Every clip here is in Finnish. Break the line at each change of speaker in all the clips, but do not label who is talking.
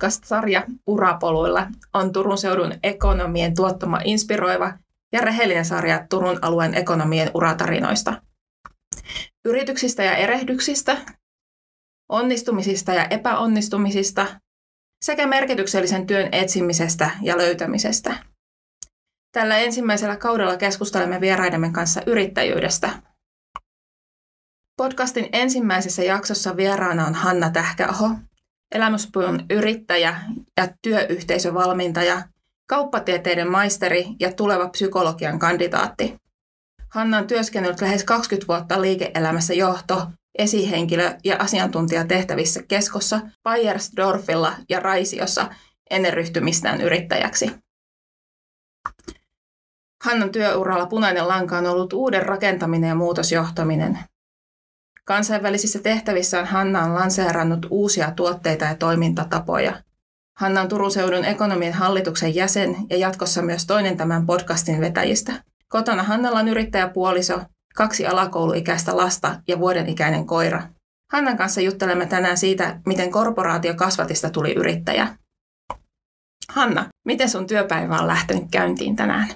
podcast-sarja Urapoluilla on Turun seudun ekonomien tuottama inspiroiva ja rehellinen sarja Turun alueen ekonomien uratarinoista. Yrityksistä ja erehdyksistä, onnistumisista ja epäonnistumisista sekä merkityksellisen työn etsimisestä ja löytämisestä. Tällä ensimmäisellä kaudella keskustelemme vieraidemme kanssa yrittäjyydestä. Podcastin ensimmäisessä jaksossa vieraana on Hanna Tähkäaho, elämyspuun yrittäjä ja työyhteisövalmentaja, kauppatieteiden maisteri ja tuleva psykologian kandidaatti. Hanna on työskennellyt lähes 20 vuotta liike-elämässä johto, esihenkilö ja asiantuntijatehtävissä keskossa, Bayersdorfilla ja Raisiossa ennen ryhtymistään yrittäjäksi. Hannan työuralla punainen lanka on ollut uuden rakentaminen ja muutosjohtaminen. Kansainvälisissä tehtävissään Hanna on lanseerannut uusia tuotteita ja toimintatapoja. Hanna on Turun seudun ekonomien hallituksen jäsen ja jatkossa myös toinen tämän podcastin vetäjistä. Kotona Hannalla on yrittäjäpuoliso, kaksi alakouluikäistä lasta ja vuoden ikäinen koira. Hannan kanssa juttelemme tänään siitä, miten korporaatiokasvatista tuli yrittäjä. Hanna, miten sun työpäivä on lähtenyt käyntiin tänään?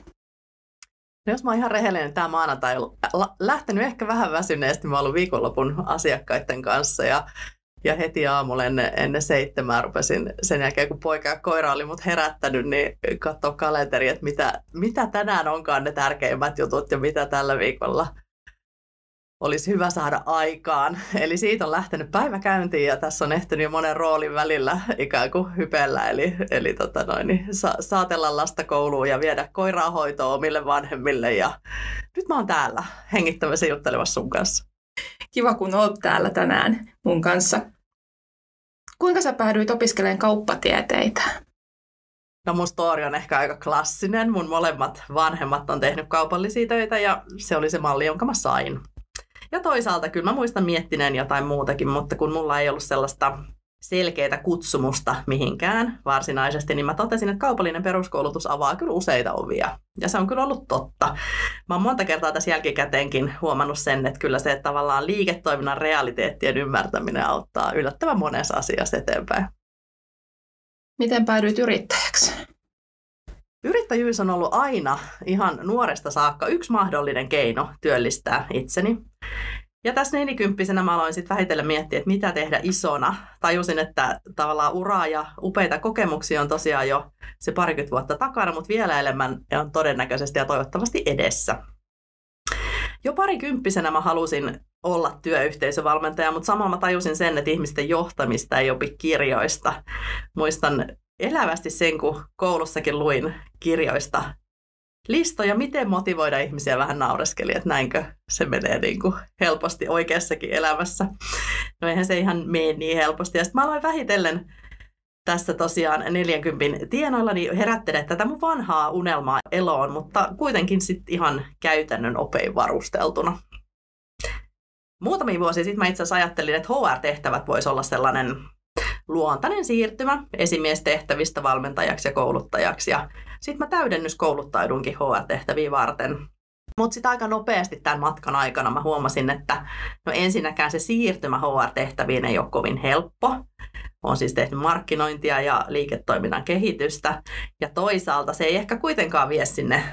No jos mä oon ihan rehellinen, tämä maanantai on lähtenyt ehkä vähän väsyneesti. Mä oon ollut viikonlopun asiakkaiden kanssa ja, ja heti aamulla ennen, ennen seitsemää rupesin sen jälkeen, kun poika ja koira oli mut herättänyt, niin katsoa kalenteri, että mitä, mitä tänään onkaan ne tärkeimmät jutut ja mitä tällä viikolla – olisi hyvä saada aikaan. Eli siitä on lähtenyt päivä käyntiin ja tässä on ehtinyt jo monen roolin välillä ikään kuin hypellä. Eli, eli tota noin, niin sa- saatella lasta kouluun ja viedä koiraa hoitoon omille vanhemmille. Ja nyt mä oon täällä hengittämässä juttelemassa sun kanssa.
Kiva, kun oot täällä tänään mun kanssa. Kuinka sä päädyit opiskelemaan kauppatieteitä?
No mun story on ehkä aika klassinen. Mun molemmat vanhemmat on tehnyt kaupallisia töitä ja se oli se malli, jonka mä sain. Ja toisaalta kyllä mä muistan miettineen jotain muutakin, mutta kun mulla ei ollut sellaista selkeää kutsumusta mihinkään varsinaisesti, niin mä totesin, että kaupallinen peruskoulutus avaa kyllä useita ovia. Ja se on kyllä ollut totta. Mä oon monta kertaa tässä jälkikäteenkin huomannut sen, että kyllä se että tavallaan liiketoiminnan realiteettien ymmärtäminen auttaa yllättävän monessa asiassa eteenpäin.
Miten päädyit yrittäjäksi?
Yrittäjyys on ollut aina ihan nuoresta saakka yksi mahdollinen keino työllistää itseni. Ja tässä nelikymppisenä mä aloin sitten vähitellen miettiä, että mitä tehdä isona. Tajusin, että tavallaan uraa ja upeita kokemuksia on tosiaan jo se parikymmentä vuotta takana, mutta vielä enemmän on todennäköisesti ja toivottavasti edessä. Jo parikymppisenä mä halusin olla työyhteisövalmentaja, mutta samalla mä tajusin sen, että ihmisten johtamista ei opi kirjoista. Muistan elävästi sen, kun koulussakin luin kirjoista listoja, miten motivoida ihmisiä vähän naureskeli, että näinkö se menee niin kuin helposti oikeassakin elämässä. No eihän se ihan mene niin helposti. Ja sitten mä aloin vähitellen tässä tosiaan 40 tienoilla niin herättele tätä mun vanhaa unelmaa eloon, mutta kuitenkin sitten ihan käytännön opein varusteltuna. Muutamia vuosia sitten mä itse asiassa ajattelin, että HR-tehtävät voisi olla sellainen luontainen siirtymä esimiestehtävistä valmentajaksi ja kouluttajaksi. Ja sitten mä täydennyskouluttaudunkin HR-tehtäviä varten. Mutta sitten aika nopeasti tämän matkan aikana mä huomasin, että no ensinnäkään se siirtymä HR-tehtäviin ei ole kovin helppo. Olen siis tehnyt markkinointia ja liiketoiminnan kehitystä. Ja toisaalta se ei ehkä kuitenkaan vie sinne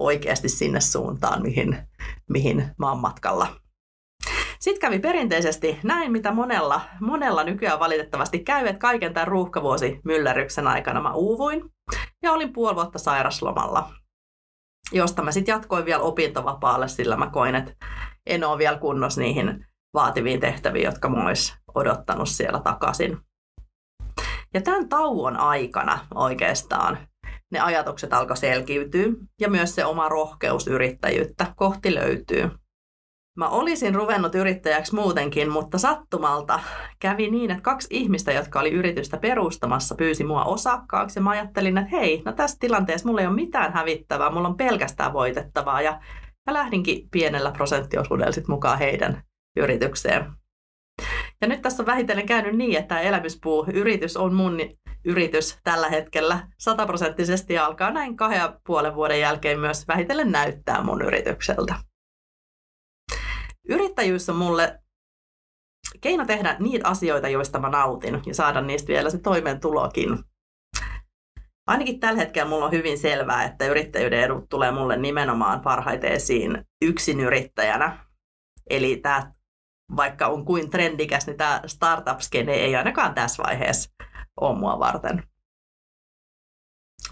oikeasti sinne suuntaan, mihin, mihin mä oon matkalla. Sitten kävi perinteisesti näin, mitä monella, monella nykyään valitettavasti käy, että kaiken tämän ruuhkavuosi mylläryksen aikana mä uuvuin ja olin puoli vuotta sairaslomalla, josta mä sitten jatkoin vielä opintovapaalle, sillä mä koin, että en ole vielä kunnossa niihin vaativiin tehtäviin, jotka mä olisi odottanut siellä takaisin. Ja tämän tauon aikana oikeastaan ne ajatukset alkoi selkiytyä ja myös se oma rohkeus yrittäjyyttä kohti löytyy. Mä olisin ruvennut yrittäjäksi muutenkin, mutta sattumalta kävi niin, että kaksi ihmistä, jotka oli yritystä perustamassa, pyysi mua osakkaaksi. Ja mä ajattelin, että hei, no tässä tilanteessa mulla ei ole mitään hävittävää, mulla on pelkästään voitettavaa. Ja mä lähdinkin pienellä prosenttiosuudella sit mukaan heidän yritykseen. Ja nyt tässä on vähitellen käynyt niin, että elämyspuu-yritys on mun yritys tällä hetkellä sataprosenttisesti ja alkaa näin kahden ja puolen vuoden jälkeen myös vähitellen näyttää mun yritykseltä. Yrittäjyys on mulle keino tehdä niitä asioita, joista mä nautin ja saada niistä vielä se toimeentulokin. Ainakin tällä hetkellä mulla on hyvin selvää, että yrittäjyyden edut tulee mulle nimenomaan parhaiten esiin yksin yrittäjänä. Eli tämä, vaikka on kuin trendikäs, niin tämä startup-skene ei ainakaan tässä vaiheessa ole mua varten.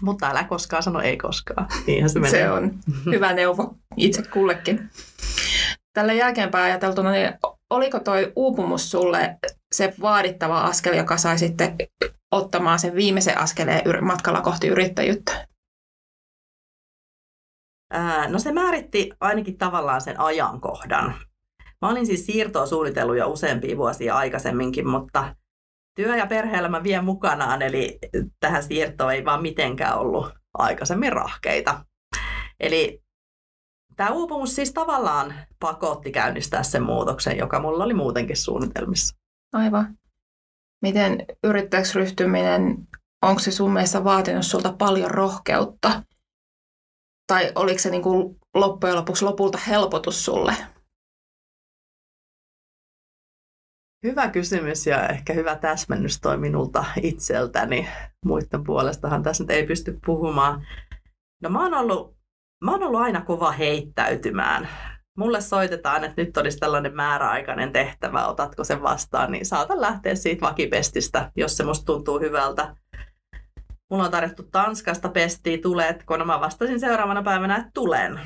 Mutta älä koskaan sano ei koskaan.
Niinhän se, menee. se on hyvä neuvo itse kullekin. Tällä jälkeenpäin ajateltuna, niin oliko toi uupumus sulle se vaadittava askel, joka sai sitten ottamaan sen viimeisen askeleen matkalla kohti yrittäjyyttä?
no se määritti ainakin tavallaan sen ajankohdan. Mä olin siis siirtoa suunnitellut jo useampia vuosia aikaisemminkin, mutta työ- ja perhe-elämä vie mukanaan, eli tähän siirtoon ei vaan mitenkään ollut aikaisemmin rahkeita. Eli tämä uupumus siis tavallaan pakotti käynnistää sen muutoksen, joka mulla oli muutenkin suunnitelmissa.
Aivan. Miten yrittäjäksi ryhtyminen, onko se sun mielestä vaatinut sulta paljon rohkeutta? Tai oliko se niin kuin loppujen lopuksi lopulta helpotus sulle?
Hyvä kysymys ja ehkä hyvä täsmennys toi minulta itseltäni. Muiden puolestahan tässä nyt ei pysty puhumaan. No mä oon ollut, mä oon ollut aina kova heittäytymään. Mulle soitetaan, että nyt olisi tällainen määräaikainen tehtävä, otatko sen vastaan, niin saatan lähteä siitä vakipestistä, jos se musta tuntuu hyvältä. Mulla on tarjottu Tanskasta pestiä, tuletko? No mä vastasin seuraavana päivänä, että tulen.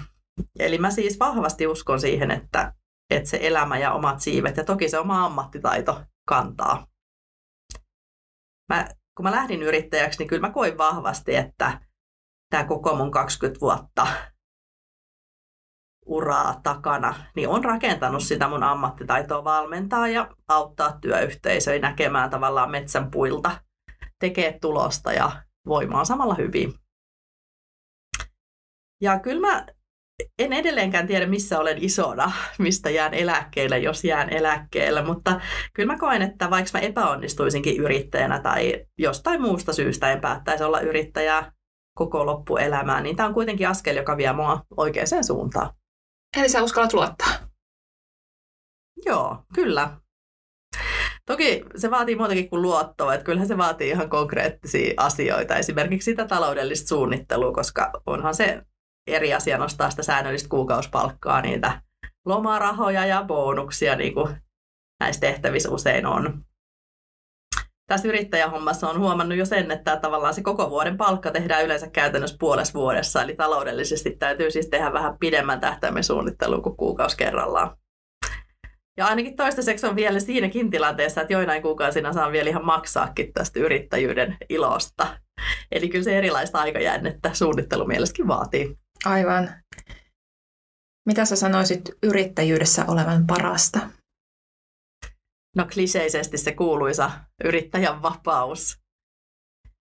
Eli mä siis vahvasti uskon siihen, että että se elämä ja omat siivet ja toki se oma ammattitaito kantaa. Mä, kun mä lähdin yrittäjäksi, niin kyllä mä koin vahvasti, että tämä koko mun 20 vuotta uraa takana, niin on rakentanut sitä mun ammattitaitoa valmentaa ja auttaa työyhteisöjä näkemään tavallaan metsän puilta, tekee tulosta ja voimaa samalla hyvin. Ja kyllä mä en edelleenkään tiedä, missä olen isona, mistä jään eläkkeelle, jos jään eläkkeelle, mutta kyllä mä koen, että vaikka mä epäonnistuisinkin yrittäjänä tai jostain muusta syystä en päättäisi olla yrittäjä koko loppuelämää, niin tämä on kuitenkin askel, joka vie mua oikeaan suuntaan.
Eli sä uskallat luottaa?
Joo, kyllä. Toki se vaatii muutakin kuin luottoa, että kyllähän se vaatii ihan konkreettisia asioita, esimerkiksi sitä taloudellista suunnittelua, koska onhan se eri asia nostaa sitä säännöllistä kuukausipalkkaa, niitä lomarahoja ja bonuksia, niin kuin näissä tehtävissä usein on. Tässä yrittäjähommassa on huomannut jo sen, että tavallaan se koko vuoden palkka tehdään yleensä käytännössä puolessa vuodessa, eli taloudellisesti täytyy siis tehdä vähän pidemmän tähtäimen suunnittelua kuin kuukausi kerrallaan. Ja ainakin toistaiseksi on vielä siinäkin tilanteessa, että joinain kuukausina saa vielä ihan maksaakin tästä yrittäjyyden ilosta. Eli kyllä se erilaista aikajäännettä suunnittelu mielessäkin vaatii.
Aivan. Mitä sä sanoisit yrittäjyydessä olevan parasta?
No kliseisesti se kuuluisa yrittäjän vapaus.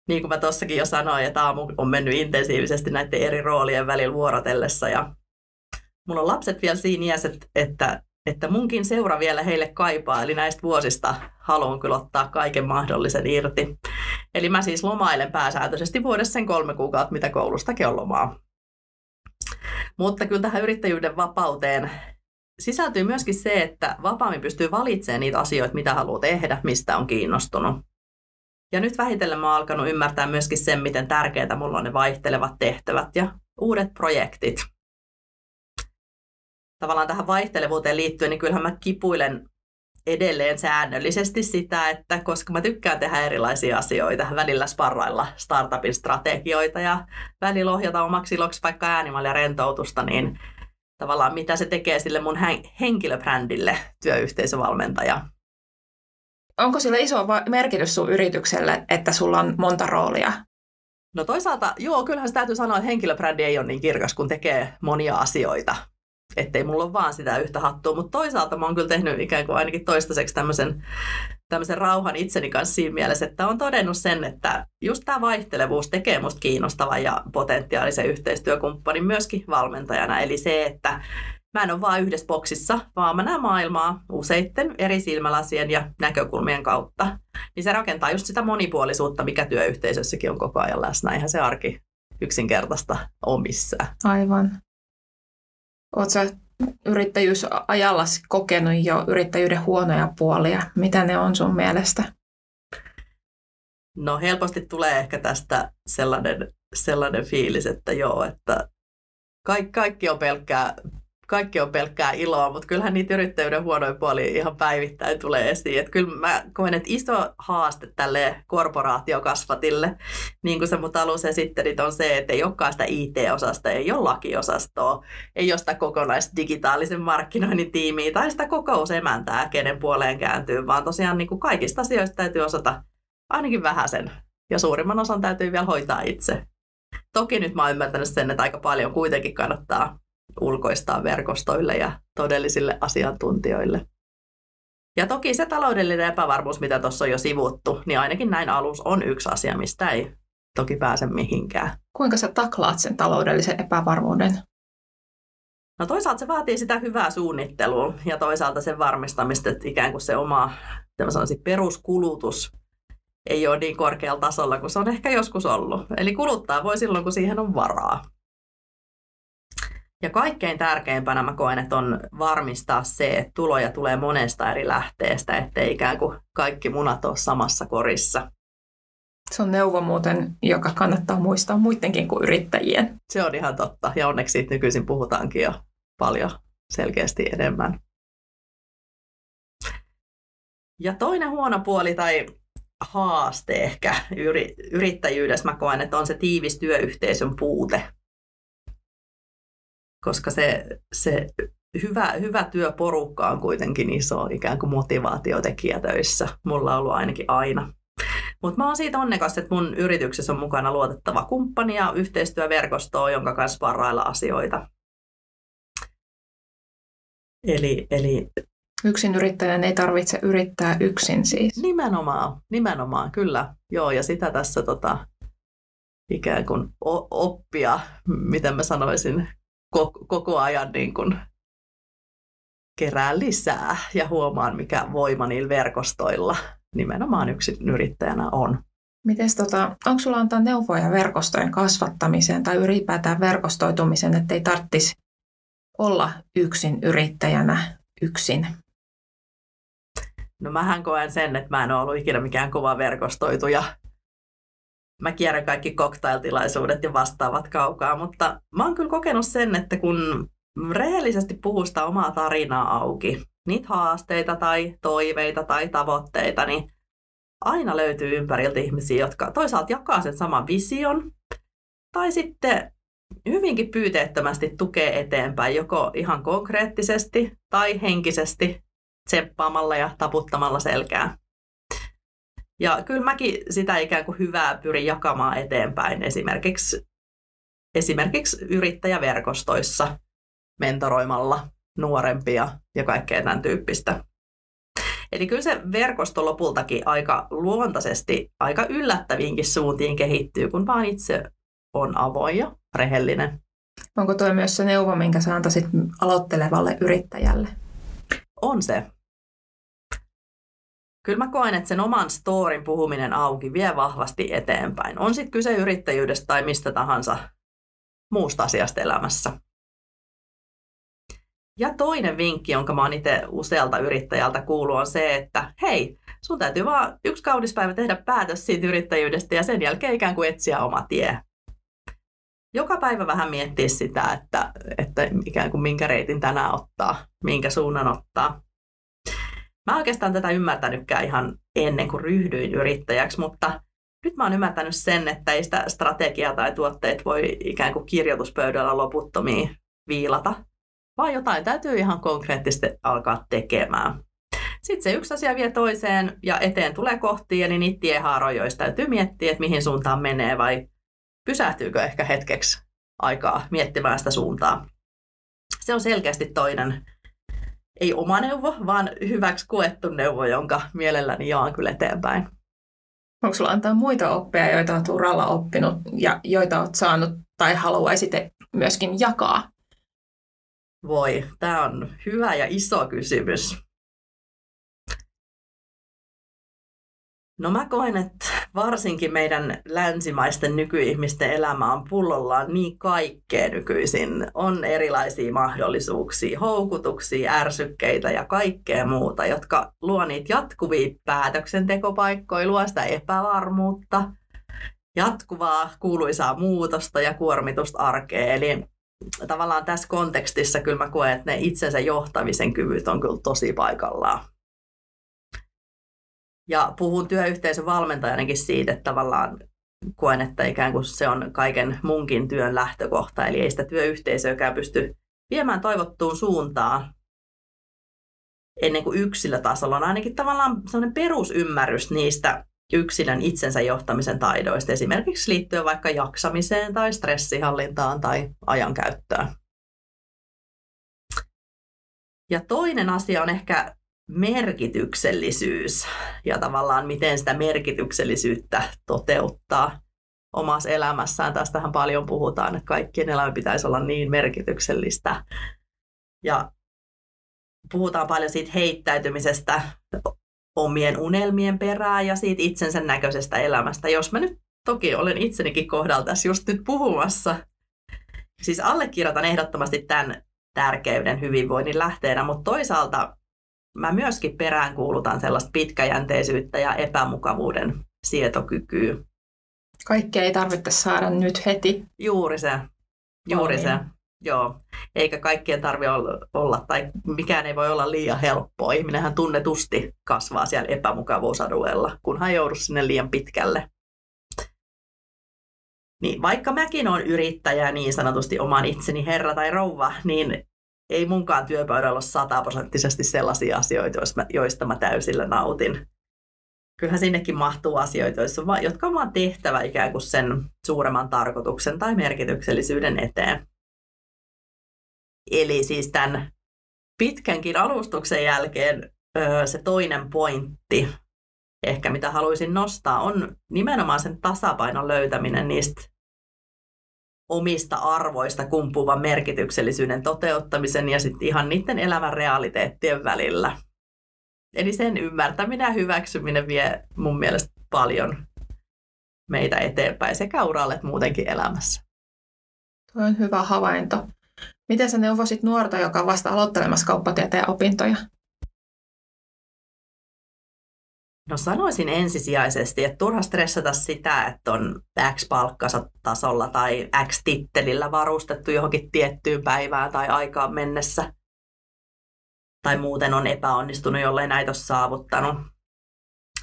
Niin kuin mä tuossakin jo sanoin, että aamu on mennyt intensiivisesti näiden eri roolien välillä vuorotellessa. Ja mulla on lapset vielä siinä iässä, että, että munkin seura vielä heille kaipaa. Eli näistä vuosista haluan kyllä ottaa kaiken mahdollisen irti. Eli mä siis lomailen pääsääntöisesti vuodessa sen kolme kuukautta, mitä koulustakin on lomaa. Mutta kyllä tähän yrittäjyyden vapauteen sisältyy myöskin se, että vapaammin pystyy valitsemaan niitä asioita, mitä haluaa tehdä, mistä on kiinnostunut. Ja nyt vähitellen mä oon alkanut ymmärtää myöskin sen, miten tärkeää mulla on ne vaihtelevat tehtävät ja uudet projektit. Tavallaan tähän vaihtelevuuteen liittyen, niin kyllähän mä kipuilen edelleen säännöllisesti sitä, että koska mä tykkään tehdä erilaisia asioita, välillä sparrailla startupin strategioita ja välillä ohjata omaksi iloksi vaikka äänimallia rentoutusta, niin tavallaan mitä se tekee sille mun henkilöbrändille työyhteisövalmentaja.
Onko sillä iso merkitys sun yritykselle, että sulla on monta roolia?
No toisaalta, joo, kyllähän se täytyy sanoa, että henkilöbrändi ei ole niin kirkas, kun tekee monia asioita ettei mulla ole vaan sitä yhtä hattua, mutta toisaalta mä oon kyllä tehnyt ikään kuin ainakin toistaiseksi tämmöisen, tämmöisen rauhan itseni kanssa siinä mielessä, että on todennut sen, että just tämä vaihtelevuus tekee musta kiinnostavan ja potentiaalisen yhteistyökumppanin myöskin valmentajana, eli se, että mä en ole vaan yhdessä boksissa, vaan mä näen maailmaa useitten eri silmälasien ja näkökulmien kautta. Niin se rakentaa just sitä monipuolisuutta, mikä työyhteisössäkin on koko ajan läsnä. Eihän se arki yksinkertaista omissa.
Aivan. Oletko yrittäjyysajalla kokenut jo yrittäjyyden huonoja puolia? Mitä ne on sun mielestä?
No helposti tulee ehkä tästä sellainen, sellainen fiilis, että joo, että kaikki, kaikki on pelkkää kaikki on pelkkää iloa, mutta kyllähän niitä yrittäjyyden huonoja puolia ihan päivittäin tulee esiin. Että kyllä mä koen, että iso haaste tälle korporaatiokasvatille, niin kuin sä mut alussa esittelit, on se, että ei olekaan sitä IT-osasta, ei ole lakiosastoa, ei ole sitä kokonaista digitaalisen markkinoinnin tiimiä tai sitä kokousemäntää, kenen puoleen kääntyy, vaan tosiaan niin kuin kaikista asioista täytyy osata ainakin vähäsen ja suurimman osan täytyy vielä hoitaa itse. Toki nyt mä oon ymmärtänyt sen, että aika paljon kuitenkin kannattaa ulkoistaa verkostoille ja todellisille asiantuntijoille. Ja toki se taloudellinen epävarmuus, mitä tuossa on jo sivuttu, niin ainakin näin alus on yksi asia, mistä ei toki pääse mihinkään.
Kuinka sä taklaat sen taloudellisen epävarmuuden?
No toisaalta se vaatii sitä hyvää suunnittelua ja toisaalta sen varmistamista, että ikään kuin se oma sanoisin, peruskulutus ei ole niin korkealla tasolla kuin se on ehkä joskus ollut. Eli kuluttaa voi silloin, kun siihen on varaa. Ja kaikkein tärkeimpänä mä koen, että on varmistaa se, että tuloja tulee monesta eri lähteestä, ettei ikään kuin kaikki munat ole samassa korissa.
Se on neuvo muuten, joka kannattaa muistaa muidenkin kuin yrittäjien.
Se on ihan totta, ja onneksi siitä nykyisin puhutaankin jo paljon selkeästi enemmän. Ja toinen huono puoli tai haaste ehkä yrittäjyydessä mä koen, että on se tiivis työyhteisön puute koska se, se hyvä, hyvä työporukka on kuitenkin iso ikään kuin motivaatiotekijä töissä. Mulla on ollut ainakin aina. Mutta mä oon siitä onnekas, että mun yrityksessä on mukana luotettava kumppani ja yhteistyöverkostoa, jonka kanssa varrailla asioita. Eli, eli
Yksin yrittäjän ei tarvitse yrittää yksin siis.
Nimenomaan, nimenomaan, kyllä. Joo, ja sitä tässä tota, ikään kuin oppia, miten mä sanoisin, koko ajan niin kuin kerään lisää ja huomaan, mikä voima niillä verkostoilla nimenomaan yksin yrittäjänä on.
Mites tota, onko sulla antaa neuvoja verkostojen kasvattamiseen tai ylipäätään verkostoitumiseen, että ei tarvitsisi olla yksin yrittäjänä yksin?
No mähän koen sen, että mä en ole ollut ikinä mikään kova verkostoituja mä kierrän kaikki cocktailtilaisuudet ja vastaavat kaukaa, mutta mä oon kyllä kokenut sen, että kun rehellisesti puhuu sitä omaa tarinaa auki, niitä haasteita tai toiveita tai tavoitteita, niin aina löytyy ympäriltä ihmisiä, jotka toisaalta jakaa sen saman vision, tai sitten hyvinkin pyyteettömästi tukee eteenpäin, joko ihan konkreettisesti tai henkisesti tsemppaamalla ja taputtamalla selkää. Ja kyllä mäkin sitä ikään kuin hyvää pyrin jakamaan eteenpäin esimerkiksi, esimerkiksi yrittäjäverkostoissa mentoroimalla nuorempia ja kaikkea tämän tyyppistä. Eli kyllä se verkosto lopultakin aika luontaisesti, aika yllättäviinkin suuntiin kehittyy, kun vaan itse on avoin ja rehellinen.
Onko tuo myös se neuvo, minkä sä antaisit aloittelevalle yrittäjälle?
On se kyllä mä koen, että sen oman storin puhuminen auki vie vahvasti eteenpäin. On sitten kyse yrittäjyydestä tai mistä tahansa muusta asiasta elämässä. Ja toinen vinkki, jonka mä oon itse usealta yrittäjältä kuullut, on se, että hei, sun täytyy vaan yksi kaudispäivä tehdä päätös siitä yrittäjyydestä ja sen jälkeen ikään kuin etsiä oma tie. Joka päivä vähän miettiä sitä, että, että ikään kuin minkä reitin tänään ottaa, minkä suunnan ottaa. Mä oikeastaan tätä ymmärtänytkään ihan ennen kuin ryhdyin yrittäjäksi, mutta nyt mä oon ymmärtänyt sen, että ei sitä strategiaa tai tuotteet voi ikään kuin kirjoituspöydällä loputtomiin viilata, vaan jotain täytyy ihan konkreettisesti alkaa tekemään. Sitten se yksi asia vie toiseen ja eteen tulee kohtia, niin niitä tiehaaroja, joista täytyy miettiä, että mihin suuntaan menee vai pysähtyykö ehkä hetkeksi aikaa miettimään sitä suuntaa. Se on selkeästi toinen ei oma neuvo, vaan hyväksi koettu neuvo, jonka mielelläni jaan kyllä eteenpäin.
Onko sulla antaa muita oppeja, joita olet uralla oppinut ja joita olet saanut tai haluaisit myöskin jakaa?
Voi, tämä on hyvä ja iso kysymys. No mä koen, että varsinkin meidän länsimaisten nykyihmisten elämä on pullollaan niin kaikkea nykyisin. On erilaisia mahdollisuuksia, houkutuksia, ärsykkeitä ja kaikkea muuta, jotka luo niitä jatkuvia päätöksentekopaikkoja, luo sitä epävarmuutta, jatkuvaa kuuluisaa muutosta ja kuormitusta arkeen. Eli tavallaan tässä kontekstissa kyllä mä koen, että ne itsensä johtamisen kyvyt on kyllä tosi paikallaan. Ja puhun työyhteisön valmentajanakin siitä, että tavallaan koen, että ikään kuin se on kaiken munkin työn lähtökohta, eli ei sitä työyhteisöäkään pysty viemään toivottuun suuntaan ennen kuin yksilötasolla on ainakin tavallaan sellainen perusymmärrys niistä yksilön itsensä johtamisen taidoista, esimerkiksi liittyen vaikka jaksamiseen tai stressihallintaan tai ajankäyttöön. Ja toinen asia on ehkä merkityksellisyys ja tavallaan miten sitä merkityksellisyyttä toteuttaa omassa elämässään. Tästähän paljon puhutaan, että kaikkien elämä pitäisi olla niin merkityksellistä. Ja puhutaan paljon siitä heittäytymisestä omien unelmien perään ja siitä itsensä näköisestä elämästä. Jos mä nyt toki olen itsenikin kohdalla tässä just nyt puhumassa, siis allekirjoitan ehdottomasti tämän tärkeyden hyvinvoinnin lähteenä, mutta toisaalta mä myöskin peräänkuulutan sellaista pitkäjänteisyyttä ja epämukavuuden sietokykyä.
Kaikkea ei tarvitse saada nyt heti.
Juuri se. Juuri Valmiin. se. Joo. Eikä kaikkien tarvitse olla, tai mikään ei voi olla liian helppoa. Ihminenhän tunnetusti kasvaa siellä epämukavuusalueella, kunhan joudu sinne liian pitkälle. Niin, vaikka mäkin olen yrittäjä niin sanotusti oman itseni herra tai rouva, niin ei munkaan työpöydällä ole sataprosenttisesti sellaisia asioita, joista mä täysillä nautin. Kyllähän sinnekin mahtuu asioita, jotka on vaan tehtävä ikään kuin sen suuremman tarkoituksen tai merkityksellisyyden eteen. Eli siis tämän pitkänkin alustuksen jälkeen se toinen pointti, ehkä mitä haluaisin nostaa, on nimenomaan sen tasapainon löytäminen niistä omista arvoista kumpuvan merkityksellisyyden toteuttamisen ja sitten ihan niiden elämän realiteettien välillä. Eli sen ymmärtäminen ja hyväksyminen vie mun mielestä paljon meitä eteenpäin sekä uralle että muutenkin elämässä.
Tuo on hyvä havainto. Miten sä neuvosit nuorta, joka on vasta aloittelemassa kauppatieteen opintoja?
No sanoisin ensisijaisesti, että turha stressata sitä, että on X tasolla tai X tittelillä varustettu johonkin tiettyyn päivään tai aikaan mennessä. Tai muuten on epäonnistunut, jollei näitä ole saavuttanut.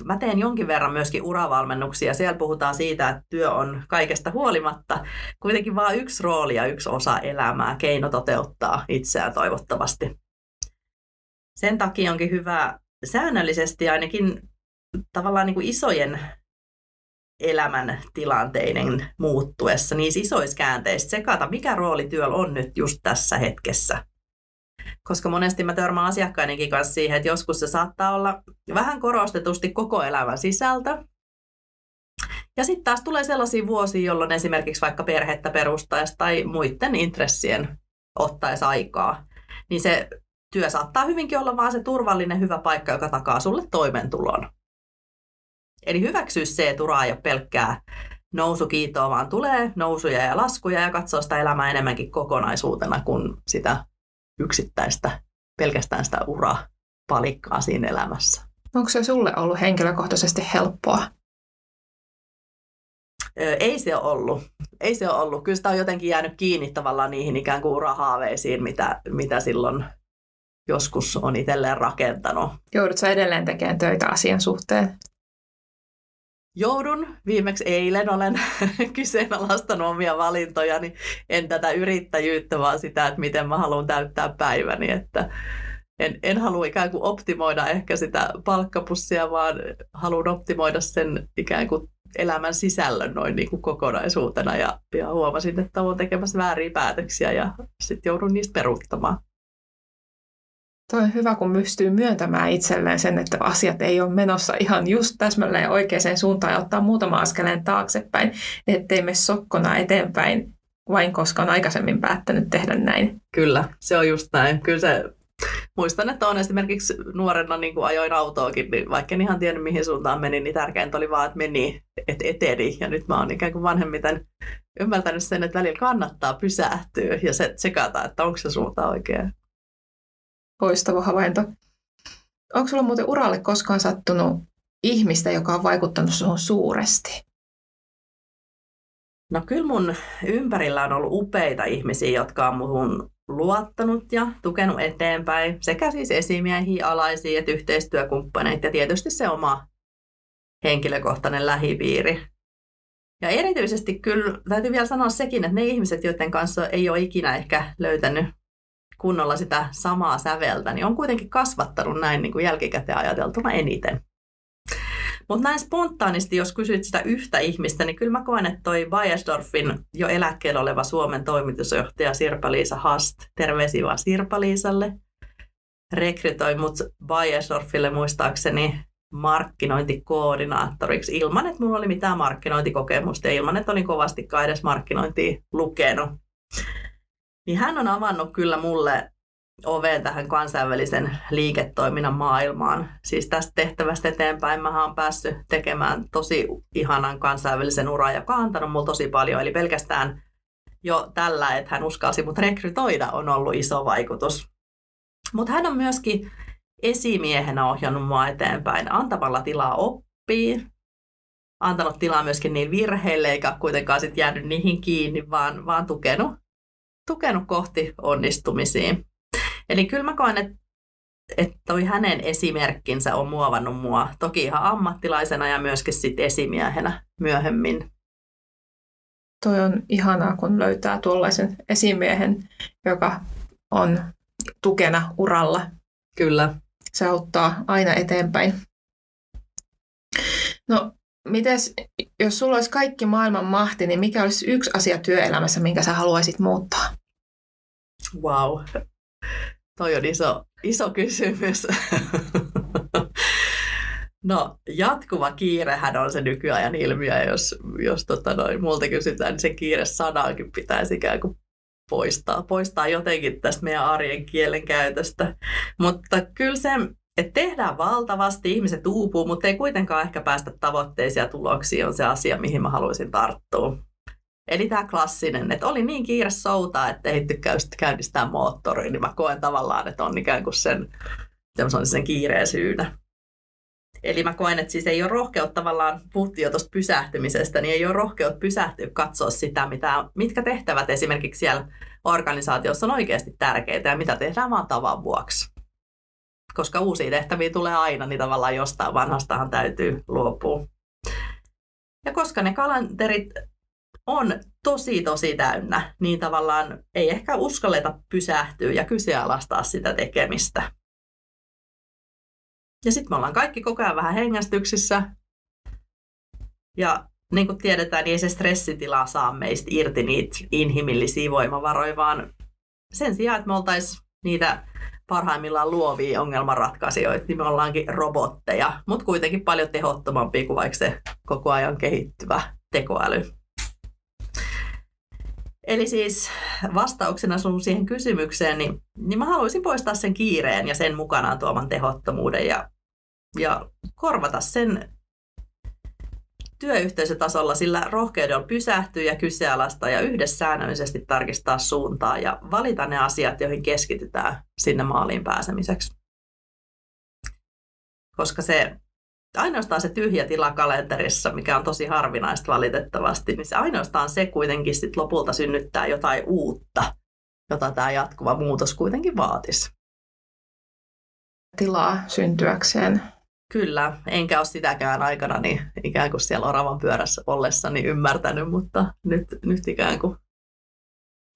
Mä teen jonkin verran myöskin uravalmennuksia. Siellä puhutaan siitä, että työ on kaikesta huolimatta kuitenkin vain yksi rooli ja yksi osa elämää, keino toteuttaa itseään toivottavasti. Sen takia onkin hyvä säännöllisesti ainakin tavallaan niin kuin isojen elämän tilanteiden muuttuessa, niin isoissa käänteissä sekata, mikä rooli työllä on nyt just tässä hetkessä. Koska monesti mä törmään asiakkaidenkin kanssa siihen, että joskus se saattaa olla vähän korostetusti koko elämän sisältö. Ja sitten taas tulee sellaisia vuosia, jolloin esimerkiksi vaikka perhettä perustaisi tai muiden intressien ottaisi aikaa, niin se työ saattaa hyvinkin olla vaan se turvallinen hyvä paikka, joka takaa sulle toimeentulon. Eli hyväksyä se, että ura ei ole pelkkää nousukiitoa, vaan tulee nousuja ja laskuja ja katsoo sitä elämää enemmänkin kokonaisuutena kuin sitä yksittäistä, pelkästään sitä uraa palikkaa siinä elämässä.
Onko se sulle ollut henkilökohtaisesti helppoa?
Ei se ole ollut. Ei se ole ollut. Kyllä sitä on jotenkin jäänyt kiinni tavallaan niihin ikään kuin urahaaveisiin, mitä, mitä silloin joskus on itselleen rakentanut.
Joudutko edelleen tekemään töitä asian suhteen?
Joudun, viimeksi eilen olen kyseenalaistanut omia valintojani, en tätä yrittäjyyttä, vaan sitä, että miten mä haluan täyttää päiväni, että en, en halua ikään kuin optimoida ehkä sitä palkkapussia, vaan haluan optimoida sen ikään kuin elämän sisällön noin niin kuin kokonaisuutena. Ja, ja huomasin, että olen tekemässä vääriä päätöksiä ja sitten joudun niistä peruuttamaan.
Toi on hyvä, kun pystyy myöntämään itselleen sen, että asiat ei ole menossa ihan just täsmälleen oikeaan suuntaan ja ottaa muutama askeleen taaksepäin, ettei me sokkona eteenpäin vain koska on aikaisemmin päättänyt tehdä näin.
Kyllä, se on just näin. Kyllä se muistan, että on esimerkiksi nuorena niin kuin ajoin autoakin, niin vaikka en ihan tiennyt mihin suuntaan meni, niin tärkeintä oli vaan, että meni, että eteni. Ja nyt mä oon ikään kuin vanhemmiten ymmärtänyt sen, että välillä kannattaa pysähtyä ja se tsekata, että onko se suunta oikea.
Loistava havainto. Onko sulla muuten uralle koskaan sattunut ihmistä, joka on vaikuttanut sinuun suuresti?
No kyllä mun ympärillä on ollut upeita ihmisiä, jotka on muhun luottanut ja tukenut eteenpäin, sekä siis esimiehiä, alaisia että yhteistyökumppaneita ja tietysti se oma henkilökohtainen lähipiiri. Ja erityisesti kyllä täytyy vielä sanoa sekin, että ne ihmiset, joiden kanssa ei ole ikinä ehkä löytänyt kunnolla sitä samaa säveltä, niin on kuitenkin kasvattanut näin niin kuin jälkikäteen ajateltuna eniten. Mutta näin spontaanisti, jos kysyt sitä yhtä ihmistä, niin kyllä mä koen, että toi Bayersdorfin jo eläkkeellä oleva Suomen toimitusjohtaja Sirpa-Liisa Hast, terveisiä vaan Sirpa-Liisalle, rekrytoi mut Bayersdorfille muistaakseni markkinointikoordinaattoriksi ilman, että mulla oli mitään markkinointikokemusta ja ilman, että olin kovasti edes markkinointia lukenut. Niin hän on avannut kyllä mulle oveen tähän kansainvälisen liiketoiminnan maailmaan. Siis tästä tehtävästä eteenpäin mä oon päässyt tekemään tosi ihanan kansainvälisen uran, joka on antanut mulle tosi paljon. Eli pelkästään jo tällä, että hän uskalsi mut rekrytoida, on ollut iso vaikutus. Mutta hän on myöskin esimiehenä ohjannut mua eteenpäin antamalla tilaa oppia, antanut tilaa myöskin niin virheille, eikä kuitenkaan sit jäänyt niihin kiinni, vaan, vaan tukenut, tukenut kohti onnistumisiin. Eli kyllä mä koen, että että toi hänen esimerkkinsä on muovannut mua toki ihan ammattilaisena ja myöskin sit esimiehenä myöhemmin.
Toi on ihanaa, kun löytää tuollaisen esimiehen, joka on tukena uralla.
Kyllä.
Se auttaa aina eteenpäin. No, mites, jos sulla olisi kaikki maailman mahti, niin mikä olisi yksi asia työelämässä, minkä sä haluaisit muuttaa?
Wow. Toi on iso, iso kysymys. No jatkuva kiirehän on se nykyajan ilmiö, jos, jos tota noin, multa kysytään, niin se kiire sanaakin pitäisi ikään kuin poistaa, poistaa jotenkin tästä meidän arjen kielen käytöstä. Mutta kyllä se, että tehdään valtavasti, ihmiset uupuu, mutta ei kuitenkaan ehkä päästä tavoitteisiin ja tuloksiin on se asia, mihin mä haluaisin tarttua. Eli tämä klassinen, että oli niin kiire soutaa, että ei käynnistää moottoriin, niin mä koen tavallaan, että on ikään kuin sen, sen kiireen syynä. Eli mä koen, että siis ei ole rohkeutta tavallaan, puhuttiin jo tuosta pysähtymisestä, niin ei ole rohkeutta pysähtyä katsoa sitä, mitä, mitkä tehtävät esimerkiksi siellä organisaatiossa on oikeasti tärkeitä ja mitä tehdään vaan tavan vuoksi. Koska uusia tehtäviä tulee aina, niin tavallaan jostain vanhastahan täytyy luopua. Ja koska ne kalenterit on tosi tosi täynnä, niin tavallaan ei ehkä uskalleta pysähtyä ja kyseenalaistaa sitä tekemistä. Ja sitten me ollaan kaikki koko ajan vähän hengästyksissä. Ja niin kuin tiedetään, niin ei se stressitila saa meistä irti niitä inhimillisiä voimavaroja, vaan sen sijaan, että me oltaisiin niitä parhaimmillaan luovia ongelmanratkaisijoita, niin me ollaankin robotteja, mutta kuitenkin paljon tehottomampia kuin vaikka se koko ajan kehittyvä tekoäly. Eli siis vastauksena sun siihen kysymykseen, niin, niin mä haluaisin poistaa sen kiireen ja sen mukanaan tuoman tehottomuuden ja, ja korvata sen työyhteisötasolla sillä rohkeudella pysähtyä ja kyseenalaistaa ja yhdessä säännöllisesti tarkistaa suuntaa ja valita ne asiat, joihin keskitytään sinne maaliin pääsemiseksi. Koska se ainoastaan se tyhjä tila kalenterissa, mikä on tosi harvinaista valitettavasti, niin se ainoastaan se kuitenkin sit lopulta synnyttää jotain uutta, jota tämä jatkuva muutos kuitenkin vaatisi.
Tilaa syntyäkseen.
Kyllä, enkä ole sitäkään aikana niin ikään kuin siellä oravan pyörässä ollessani ymmärtänyt, mutta nyt, nyt ikään kuin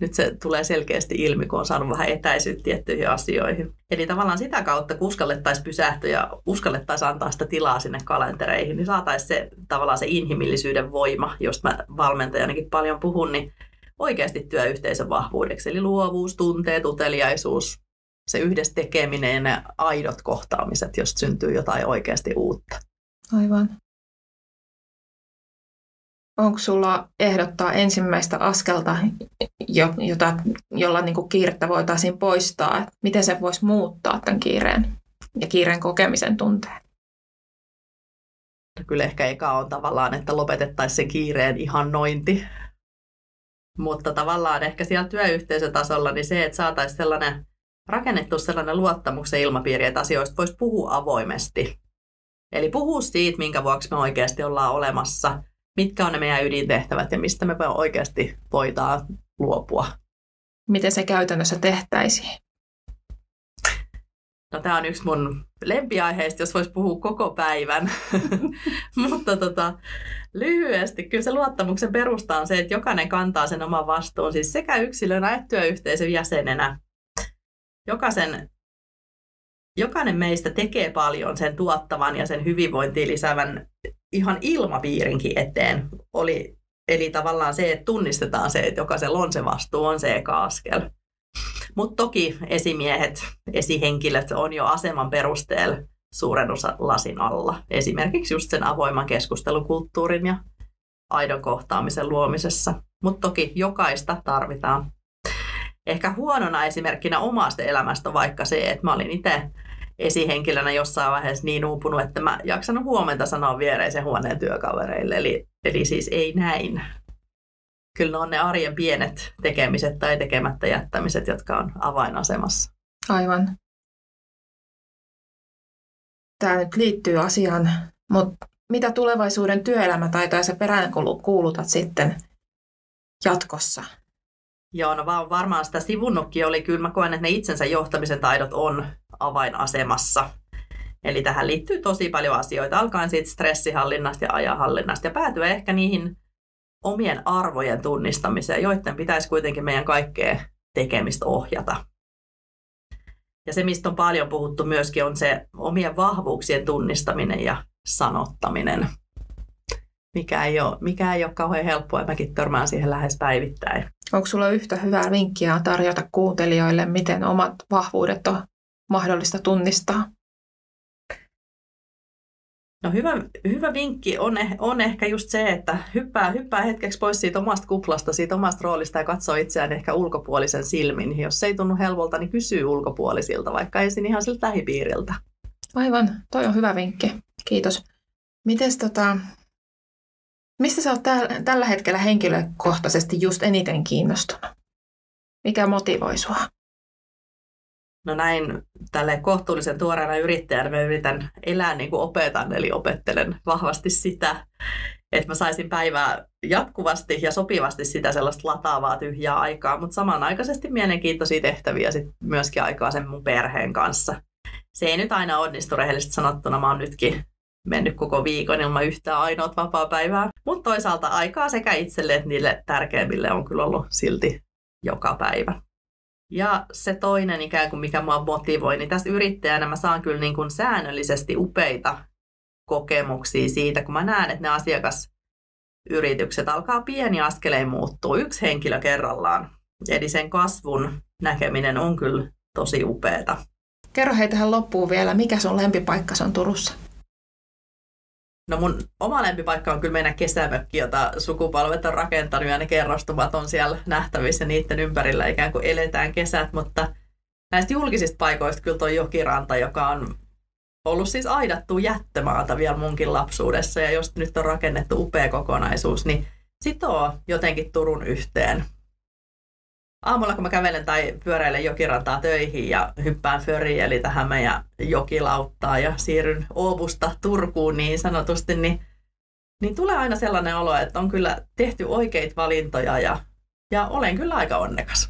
nyt se tulee selkeästi ilmi, kun on saanut vähän etäisyyttä tiettyihin asioihin. Eli tavallaan sitä kautta, kun uskallettaisiin pysähtyä ja uskallettaisiin antaa sitä tilaa sinne kalentereihin, niin saataisiin se tavallaan se inhimillisyyden voima, josta mä valmentajanakin paljon puhun, niin oikeasti työyhteisön vahvuudeksi. Eli luovuus, tunteet, uteliaisuus, se yhdessä tekeminen ja ne aidot kohtaamiset, josta syntyy jotain oikeasti uutta.
Aivan. Onko sulla ehdottaa ensimmäistä askelta, jota, jolla niin kiirettä voitaisiin poistaa? Miten se voisi muuttaa tämän kiireen ja kiireen kokemisen tunteen?
Kyllä ehkä eka on tavallaan, että lopetettaisiin se kiireen ihannointi. Mutta tavallaan ehkä siellä työyhteisötasolla niin se, että saataisiin sellainen rakennettu sellainen luottamuksen ilmapiiri, että asioista voisi puhua avoimesti. Eli puhua siitä, minkä vuoksi me oikeasti ollaan olemassa, mitkä on ne meidän ydintehtävät ja mistä me oikeasti voidaan luopua.
Miten se käytännössä tehtäisiin?
No tämä on yksi mun lempiaiheista, jos voisi puhua koko päivän. Mutta tota, lyhyesti, kyllä se luottamuksen perusta on se, että jokainen kantaa sen oman vastuun, siis sekä yksilönä että työyhteisön jäsenenä. Jokaisen, jokainen meistä tekee paljon sen tuottavan ja sen hyvinvointiin lisäävän ihan ilmapiirinkin eteen. Oli, eli tavallaan se, että tunnistetaan se, että jokaisella on se vastuu, on se eka askel. Mutta toki esimiehet, esihenkilöt on jo aseman perusteella lasin alla. Esimerkiksi just sen avoiman keskustelukulttuurin ja aidon kohtaamisen luomisessa. Mutta toki jokaista tarvitaan. Ehkä huonona esimerkkinä omasta elämästä vaikka se, että mä olin itse esihenkilönä jossain vaiheessa niin uupunut, että mä jaksanut huomenta sanoa viereisen huoneen työkavereille. Eli, eli siis ei näin kyllä on ne arjen pienet tekemiset tai tekemättä jättämiset, jotka on avainasemassa.
Aivan. Tämä nyt liittyy asiaan, mutta mitä tulevaisuuden työelämätaitoja sä perään kuulutat sitten jatkossa?
Joo, no varmaan sitä sivunnutkin oli. Kyllä mä koen, että ne itsensä johtamisen taidot on avainasemassa. Eli tähän liittyy tosi paljon asioita, alkaen siitä stressihallinnasta ja ajanhallinnasta ja päätyä ehkä niihin omien arvojen tunnistamiseen, joiden pitäisi kuitenkin meidän kaikkea tekemistä ohjata. Ja se, mistä on paljon puhuttu myöskin, on se omien vahvuuksien tunnistaminen ja sanottaminen, mikä ei ole, mikä ei ole kauhean helppoa, mäkin törmään siihen lähes päivittäin.
Onko sulla yhtä hyvää vinkkiä tarjota kuuntelijoille, miten omat vahvuudet on mahdollista tunnistaa?
No hyvä, hyvä vinkki on, eh, on ehkä just se, että hyppää, hyppää hetkeksi pois siitä omasta kuplasta, siitä omasta roolista ja katsoo itseään ehkä ulkopuolisen silmin. Jos se ei tunnu helpolta, niin kysyy ulkopuolisilta, vaikka ensin ihan siltä lähipiiriltä.
Aivan, toi on hyvä vinkki. Kiitos. Mites tota, mistä sä oot täl, tällä hetkellä henkilökohtaisesti just eniten kiinnostunut? Mikä motivoi sua?
No näin tälle kohtuullisen tuoreena yrittäjänä mä yritän elää niin kuin opetan, eli opettelen vahvasti sitä, että mä saisin päivää jatkuvasti ja sopivasti sitä sellaista lataavaa tyhjää aikaa, mutta samanaikaisesti mielenkiintoisia tehtäviä sit myöskin aikaa sen mun perheen kanssa. Se ei nyt aina onnistu rehellisesti sanottuna, mä oon nytkin mennyt koko viikon ilman yhtään ainoat vapaa-päivää, mutta toisaalta aikaa sekä itselle että niille tärkeimmille on kyllä ollut silti joka päivä. Ja se toinen ikään kuin, mikä mua motivoi, niin tässä yrittäjänä mä saan kyllä niin kuin säännöllisesti upeita kokemuksia siitä, kun mä näen, että ne asiakasyritykset alkaa pieni askeleen muuttua, yksi henkilö kerrallaan. Eli sen kasvun näkeminen on kyllä tosi upeeta.
Kerro hei tähän loppuun vielä, mikä sun lempipaikka on Turussa?
No mun oma lempipaikka on kyllä meidän kesämökki, jota sukupolvet on rakentanut ja ne kerrostumat on siellä nähtävissä niiden ympärillä ikään kuin eletään kesät, mutta näistä julkisista paikoista kyllä tuo Jokiranta, joka on ollut siis aidattu jättömaata vielä munkin lapsuudessa ja jos nyt on rakennettu upea kokonaisuus, niin sitoo jotenkin Turun yhteen aamulla kun mä kävelen tai pyöräilen jokirantaa töihin ja hyppään föriin, eli tähän meidän jokilauttaa ja siirryn Oobusta Turkuun niin sanotusti, niin, niin tulee aina sellainen olo, että on kyllä tehty oikeita valintoja ja, ja olen kyllä aika onnekas.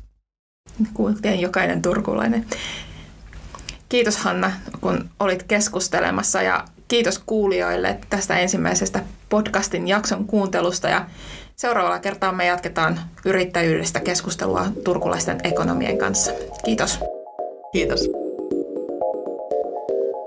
Kuten jokainen turkulainen. Kiitos Hanna, kun olit keskustelemassa ja kiitos kuulijoille tästä ensimmäisestä podcastin jakson kuuntelusta ja Seuraavalla kertaa me jatketaan yrittäjyydestä keskustelua turkulaisten ekonomien kanssa. Kiitos.
Kiitos.